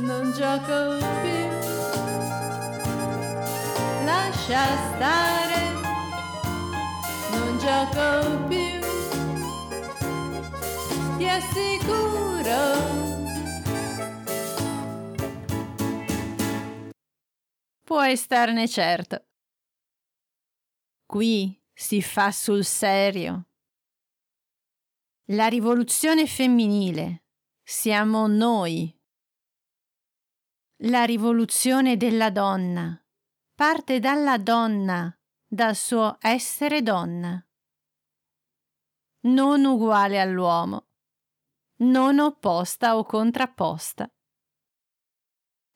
non gioco più. Lascia stare, non gioco più. Ti assicuro. Puoi starne certo. Qui si fa sul serio. La rivoluzione femminile siamo noi. La rivoluzione della donna parte dalla donna, dal suo essere donna. Non uguale all'uomo, non opposta o contrapposta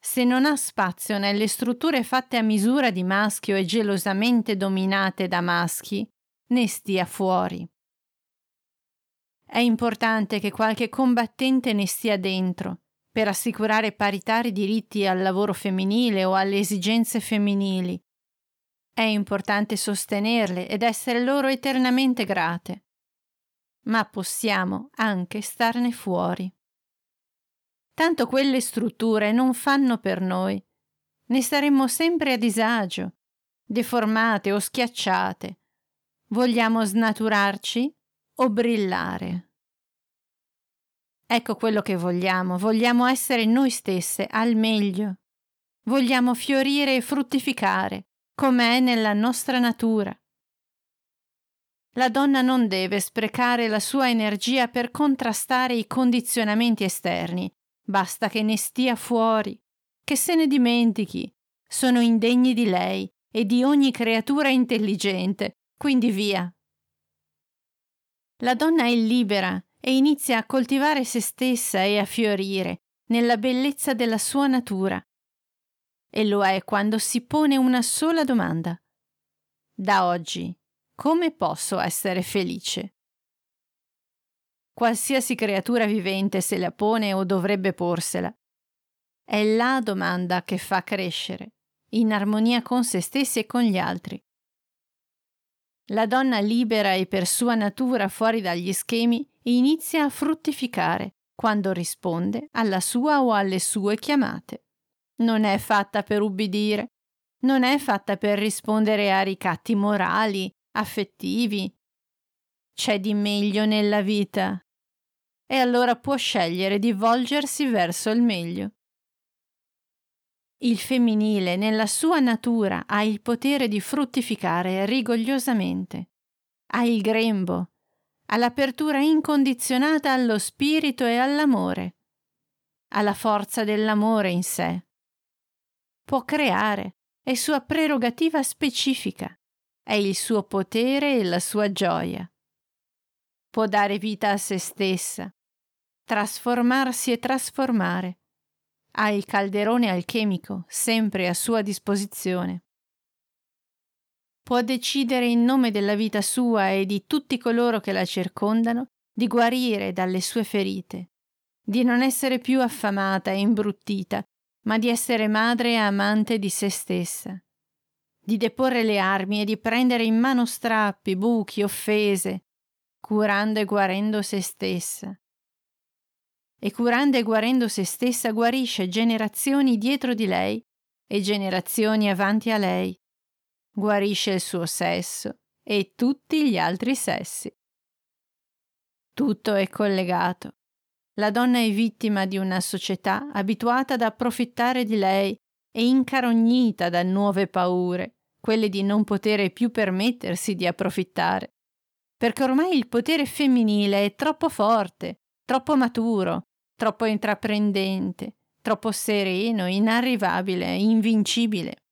se non ha spazio nelle strutture fatte a misura di maschio e gelosamente dominate da maschi, ne stia fuori. È importante che qualche combattente ne stia dentro per assicurare paritari diritti al lavoro femminile o alle esigenze femminili. È importante sostenerle ed essere loro eternamente grate. Ma possiamo anche starne fuori. Tanto quelle strutture non fanno per noi. Ne saremmo sempre a disagio, deformate o schiacciate. Vogliamo snaturarci o brillare? Ecco quello che vogliamo, vogliamo essere noi stesse al meglio. Vogliamo fiorire e fruttificare, come è nella nostra natura. La donna non deve sprecare la sua energia per contrastare i condizionamenti esterni, Basta che ne stia fuori, che se ne dimentichi. Sono indegni di lei e di ogni creatura intelligente, quindi via. La donna è libera e inizia a coltivare se stessa e a fiorire nella bellezza della sua natura. E lo è quando si pone una sola domanda. Da oggi, come posso essere felice? Qualsiasi creatura vivente se la pone o dovrebbe porsela. È la domanda che fa crescere, in armonia con se stessi e con gli altri. La donna libera e per sua natura fuori dagli schemi inizia a fruttificare quando risponde alla sua o alle sue chiamate. Non è fatta per ubbidire, non è fatta per rispondere a ricatti morali, affettivi, c'è di meglio nella vita e allora può scegliere di volgersi verso il meglio. Il femminile nella sua natura ha il potere di fruttificare rigogliosamente, ha il grembo, ha l'apertura incondizionata allo spirito e all'amore, ha la forza dell'amore in sé. Può creare, è sua prerogativa specifica, è il suo potere e la sua gioia può dare vita a se stessa, trasformarsi e trasformare. Ha il calderone alchemico sempre a sua disposizione. Può decidere in nome della vita sua e di tutti coloro che la circondano di guarire dalle sue ferite, di non essere più affamata e imbruttita, ma di essere madre e amante di se stessa, di deporre le armi e di prendere in mano strappi, buchi, offese, curando e guarendo se stessa. E curando e guarendo se stessa guarisce generazioni dietro di lei e generazioni avanti a lei. Guarisce il suo sesso e tutti gli altri sessi. Tutto è collegato. La donna è vittima di una società abituata ad approfittare di lei e incarognita da nuove paure, quelle di non potere più permettersi di approfittare perché ormai il potere femminile è troppo forte, troppo maturo, troppo intraprendente, troppo sereno, inarrivabile, invincibile.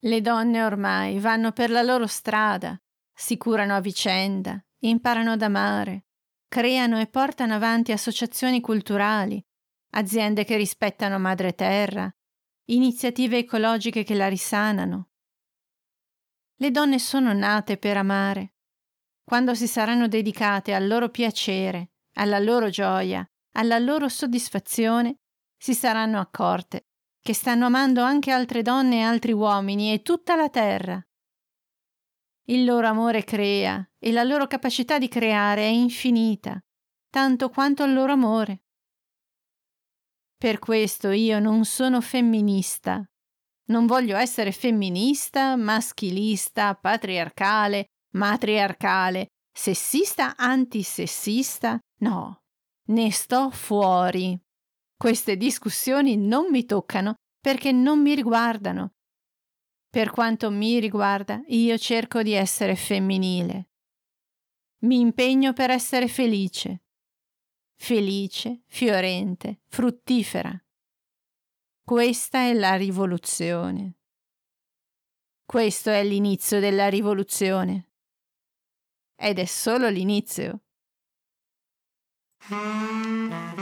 Le donne ormai vanno per la loro strada, si curano a vicenda, imparano ad amare, creano e portano avanti associazioni culturali, aziende che rispettano madre terra, iniziative ecologiche che la risanano. Le donne sono nate per amare, quando si saranno dedicate al loro piacere, alla loro gioia, alla loro soddisfazione, si saranno accorte che stanno amando anche altre donne e altri uomini e tutta la terra. Il loro amore crea e la loro capacità di creare è infinita, tanto quanto il loro amore. Per questo io non sono femminista. Non voglio essere femminista, maschilista, patriarcale, matriarcale, sessista, antisessista. No, ne sto fuori. Queste discussioni non mi toccano perché non mi riguardano. Per quanto mi riguarda, io cerco di essere femminile. Mi impegno per essere felice. Felice, fiorente, fruttifera. Questa è la rivoluzione. Questo è l'inizio della rivoluzione. Ed è solo l'inizio. うん。